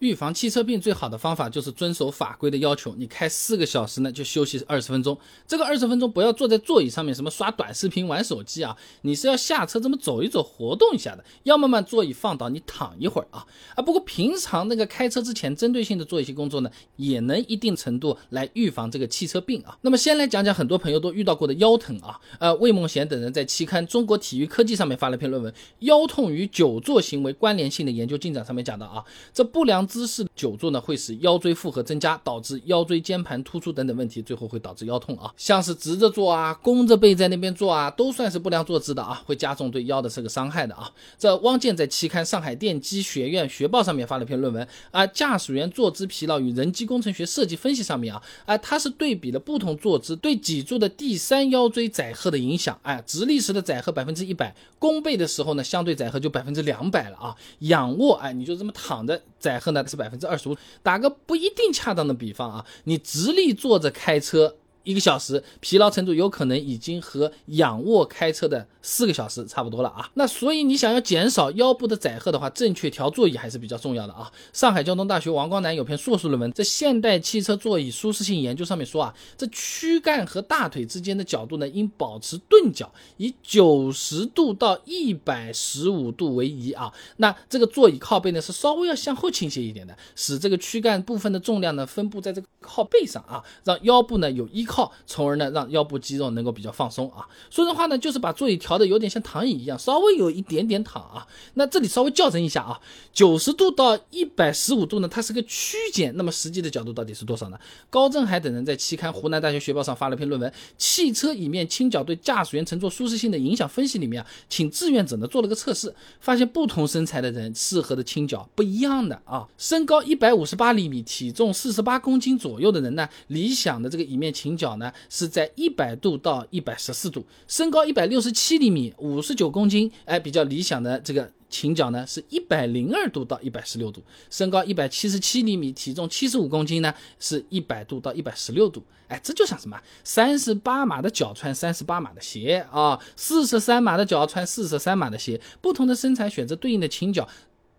预防汽车病最好的方法就是遵守法规的要求。你开四个小时呢，就休息二十分钟。这个二十分钟不要坐在座椅上面，什么刷短视频、玩手机啊，你是要下车这么走一走，活动一下的。要么把座椅放倒，你躺一会儿啊啊。不过平常那个开车之前，针对性的做一些工作呢，也能一定程度来预防这个汽车病啊。那么先来讲讲很多朋友都遇到过的腰疼啊。呃，魏梦贤等人在期刊《中国体育科技》上面发了篇论文，《腰痛与久坐行为关联性的研究进展》上面讲到啊，这不良姿势久坐呢，会使腰椎负荷增加，导致腰椎间盘突出等等问题，最后会导致腰痛啊。像是直着坐啊，弓着背在那边坐啊，都算是不良坐姿的啊，会加重对腰的这个伤害的啊。这汪建在期刊《上海电机学院学报》上面发了篇论文啊，驾驶员坐姿疲劳与人机工程学设计分析上面啊，啊，他是对比了不同坐姿对脊柱的第三腰椎载荷的影响。哎，直立时的载荷百分之一百，弓背的时候呢，相对载荷就百分之两百了啊。仰卧，哎，你就这么躺着。载荷呢是百分之二十五，打个不一定恰当的比方啊，你直立坐着开车。一个小时疲劳程度有可能已经和仰卧开车的四个小时差不多了啊。那所以你想要减少腰部的载荷的话，正确调座椅还是比较重要的啊。上海交通大学王光南有篇硕士论文，在现代汽车座椅舒适性研究上面说啊，这躯干和大腿之间的角度呢应保持钝角，以九十度到一百十五度为宜啊。那这个座椅靠背呢是稍微要向后倾斜一点的，使这个躯干部分的重量呢分布在这个靠背上啊，让腰部呢有依。靠，从而呢让腰部肌肉能够比较放松啊。说实话呢，就是把座椅调的有点像躺椅一样，稍微有一点点躺啊。那这里稍微校正一下啊，九十度到一百十五度呢，它是个区间。那么实际的角度到底是多少呢？高振海等人在期刊《湖南大学学报》上发了篇论文，《汽车椅面倾角对驾驶员乘坐舒适性的影响分析》里面啊，请志愿者呢做了个测试，发现不同身材的人适合的倾角不一样的啊。身高一百五十八厘米，体重四十八公斤左右的人呢，理想的这个椅面倾角呢是在一百度到一百十四度，身高一百六十七厘米，五十九公斤，哎，比较理想的这个倾角呢是一百零二度到一百十六度，身高一百七十七厘米，体重七十五公斤呢是一百度到一百十六度，哎，这就像什么三十八码的脚穿三十八码的鞋啊，四十三码的脚穿四十三码的鞋，不同的身材选择对应的倾角。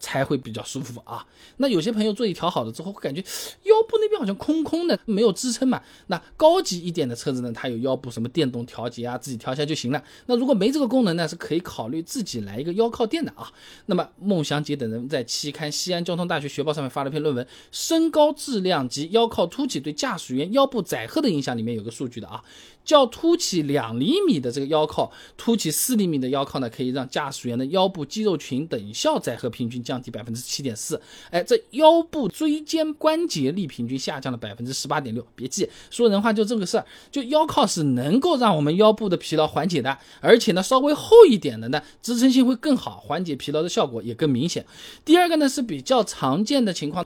才会比较舒服啊。那有些朋友座椅调好了之后，会感觉腰部那边好像空空的，没有支撑嘛。那高级一点的车子呢，它有腰部什么电动调节啊，自己调一下就行了。那如果没这个功能呢，是可以考虑自己来一个腰靠垫的啊。那么孟祥杰等人在期刊《西安交通大学学报》上面发了篇论文，《身高质量及腰靠凸起对驾驶员腰部载荷的影响》里面有个数据的啊。较凸起两厘米的这个腰靠，凸起四厘米的腰靠呢，可以让驾驶员的腰部肌肉群等效载荷平均降降低百分之七点四。哎，这腰部椎间关节力平均下降了百分之十八点六。别记，说人话就这个事儿，就腰靠是能够让我们腰部的疲劳缓解的，而且呢，稍微厚一点的呢，支撑性会更好，缓解疲劳的效果也更明显。第二个呢是比较常见的情况。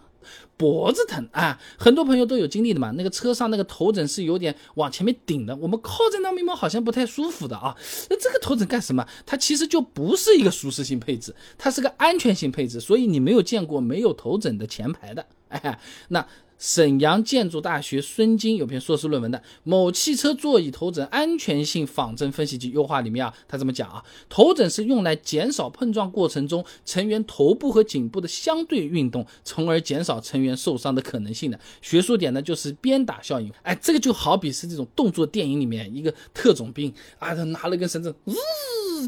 脖子疼啊，很多朋友都有经历的嘛。那个车上那个头枕是有点往前面顶的，我们靠在那面包好像不太舒服的啊。那这个头枕干什么？它其实就不是一个舒适性配置，它是个安全性配置。所以你没有见过没有头枕的前排的，哎，那。沈阳建筑大学孙金有篇硕士论文的《某汽车座椅头枕安全性仿真分析及优化》里面啊，他这么讲啊，头枕是用来减少碰撞过程中成员头部和颈部的相对运动，从而减少成员受伤的可能性的。学术点呢就是鞭打效应。哎，这个就好比是这种动作电影里面一个特种兵啊，他拿了根绳子，呜，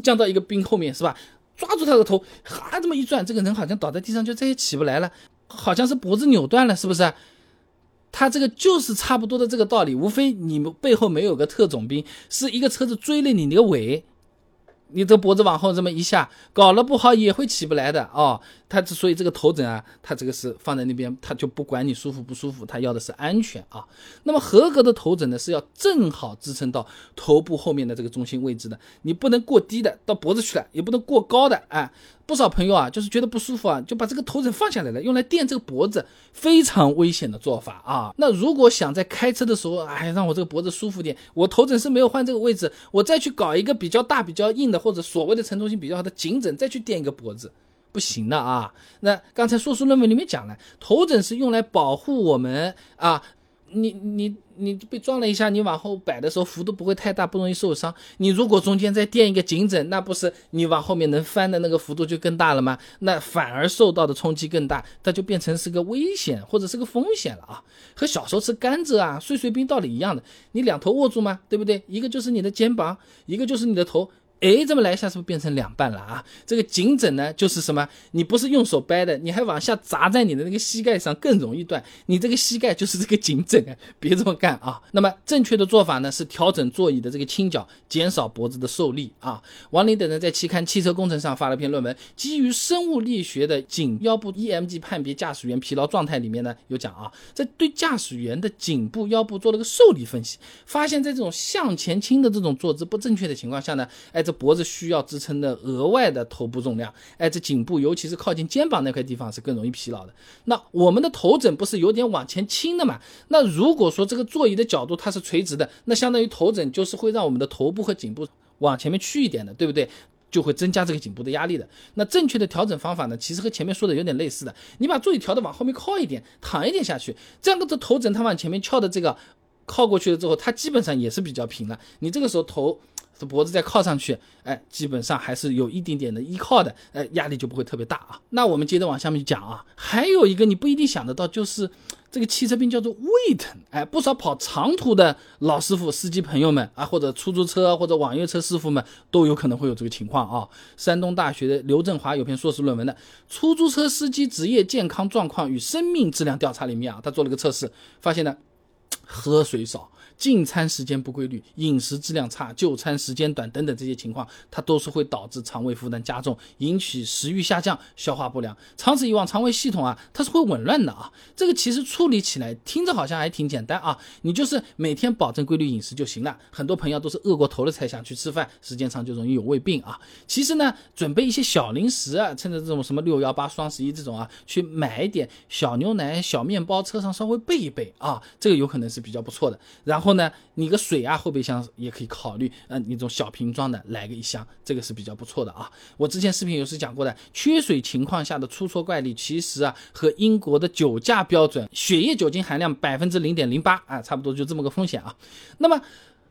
降到一个兵后面是吧？抓住他的头，哈，这么一转，这个人好像倒在地上就再也起不来了，好像是脖子扭断了，是不是？他这个就是差不多的这个道理，无非你们背后没有个特种兵，是一个车子追了你那个尾，你这脖子往后这么一下，搞了不好也会起不来的哦。它之所以这个头枕啊，它这个是放在那边，它就不管你舒服不舒服，它要的是安全啊。那么合格的头枕呢，是要正好支撑到头部后面的这个中心位置的，你不能过低的到脖子去了，也不能过高的哎。不少朋友啊，就是觉得不舒服啊，就把这个头枕放下来了，用来垫这个脖子，非常危险的做法啊。那如果想在开车的时候，哎，让我这个脖子舒服点，我头枕是没有换这个位置，我再去搞一个比较大、比较硬的，或者所谓的承重性比较好的颈枕，再去垫一个脖子。不行的啊！那刚才硕士论文里面讲了，头枕是用来保护我们啊你你你被撞了一下，你往后摆的时候幅度不会太大，不容易受伤。你如果中间再垫一个颈枕，那不是你往后面能翻的那个幅度就更大了吗？那反而受到的冲击更大，它就变成是个危险或者是个风险了啊！和小时候吃甘蔗啊、碎碎冰道理一样的，你两头握住吗？对不对？一个就是你的肩膀，一个就是你的头。哎，这么来一下，是不是变成两半了啊？这个颈枕呢，就是什么？你不是用手掰的，你还往下砸在你的那个膝盖上，更容易断。你这个膝盖就是这个颈枕啊，别这么干啊！那么正确的做法呢，是调整座椅的这个倾角，减少脖子的受力啊。王林等人在期刊《汽车工程》上发了篇论文，基于生物力学的颈腰部 EMG 判别驾驶员疲劳状态里面呢，有讲啊，在对驾驶员的颈部、腰部做了个受力分析，发现在这种向前倾的这种坐姿不正确的情况下呢，哎。这脖子需要支撑的额外的头部重量，哎，这颈部尤其是靠近肩膀那块地方是更容易疲劳的。那我们的头枕不是有点往前倾的嘛？那如果说这个座椅的角度它是垂直的，那相当于头枕就是会让我们的头部和颈部往前面去一点的，对不对？就会增加这个颈部的压力的。那正确的调整方法呢，其实和前面说的有点类似的，你把座椅调的往后面靠一点，躺一点下去，这样的头枕它往前面翘的这个靠过去了之后，它基本上也是比较平了。你这个时候头。这脖子再靠上去，哎，基本上还是有一点点的依靠的，哎，压力就不会特别大啊。那我们接着往下面讲啊，还有一个你不一定想得到，就是这个汽车病叫做胃疼，哎，不少跑长途的老师傅、司机朋友们啊，或者出租车或者网约车师傅们都有可能会有这个情况啊。山东大学的刘振华有篇硕士论文的《出租车司机职业健康状况与生命质量调查》里面啊，他做了个测试，发现呢，喝水少。进餐时间不规律、饮食质量差、就餐时间短等等这些情况，它都是会导致肠胃负担加重，引起食欲下降、消化不良。长此以往，肠胃系统啊，它是会紊乱的啊。这个其实处理起来听着好像还挺简单啊，你就是每天保证规律饮食就行了。很多朋友都是饿过头了才想去吃饭，时间长就容易有胃病啊。其实呢，准备一些小零食啊，趁着这种什么六幺八、双十一这种啊，去买一点小牛奶、小面包，车上稍微备一备啊，这个有可能是比较不错的。然后。呢，你个水啊，后备箱也可以考虑，嗯，那种小瓶装的来个一箱，这个是比较不错的啊。我之前视频有是讲过的，缺水情况下的出错概率，其实啊和英国的酒驾标准，血液酒精含量百分之零点零八啊，差不多就这么个风险啊。那么。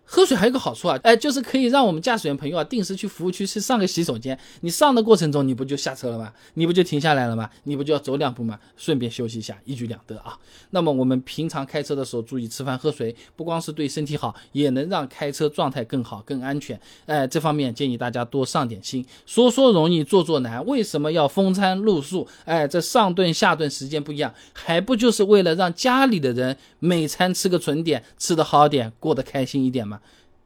喝水还有个好处啊，哎，就是可以让我们驾驶员朋友啊定时去服务区去上个洗手间。你上的过程中，你不就下车了吗？你不就停下来了吗？你不就要走两步吗？顺便休息一下，一举两得啊。那么我们平常开车的时候注意吃饭喝水，不光是对身体好，也能让开车状态更好、更安全。哎，这方面建议大家多上点心。说说容易，做做难。为什么要风餐露宿？哎，这上顿下顿时间不一样，还不就是为了让家里的人每餐吃个准点，吃得好点，过得开心一点吗？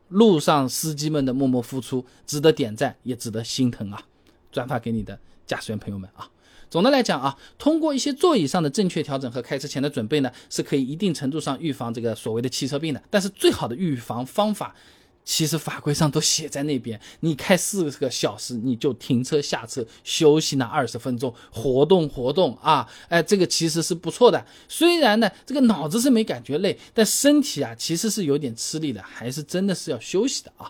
路上司机们的默默付出值得点赞，也值得心疼啊！转发给你的驾驶员朋友们啊！总的来讲啊，通过一些座椅上的正确调整和开车前的准备呢，是可以一定程度上预防这个所谓的汽车病的。但是最好的预防方法。其实法规上都写在那边，你开四个小时，你就停车下车休息那二十分钟，活动活动啊，哎，这个其实是不错的。虽然呢，这个脑子是没感觉累，但身体啊其实是有点吃力的，还是真的是要休息的啊。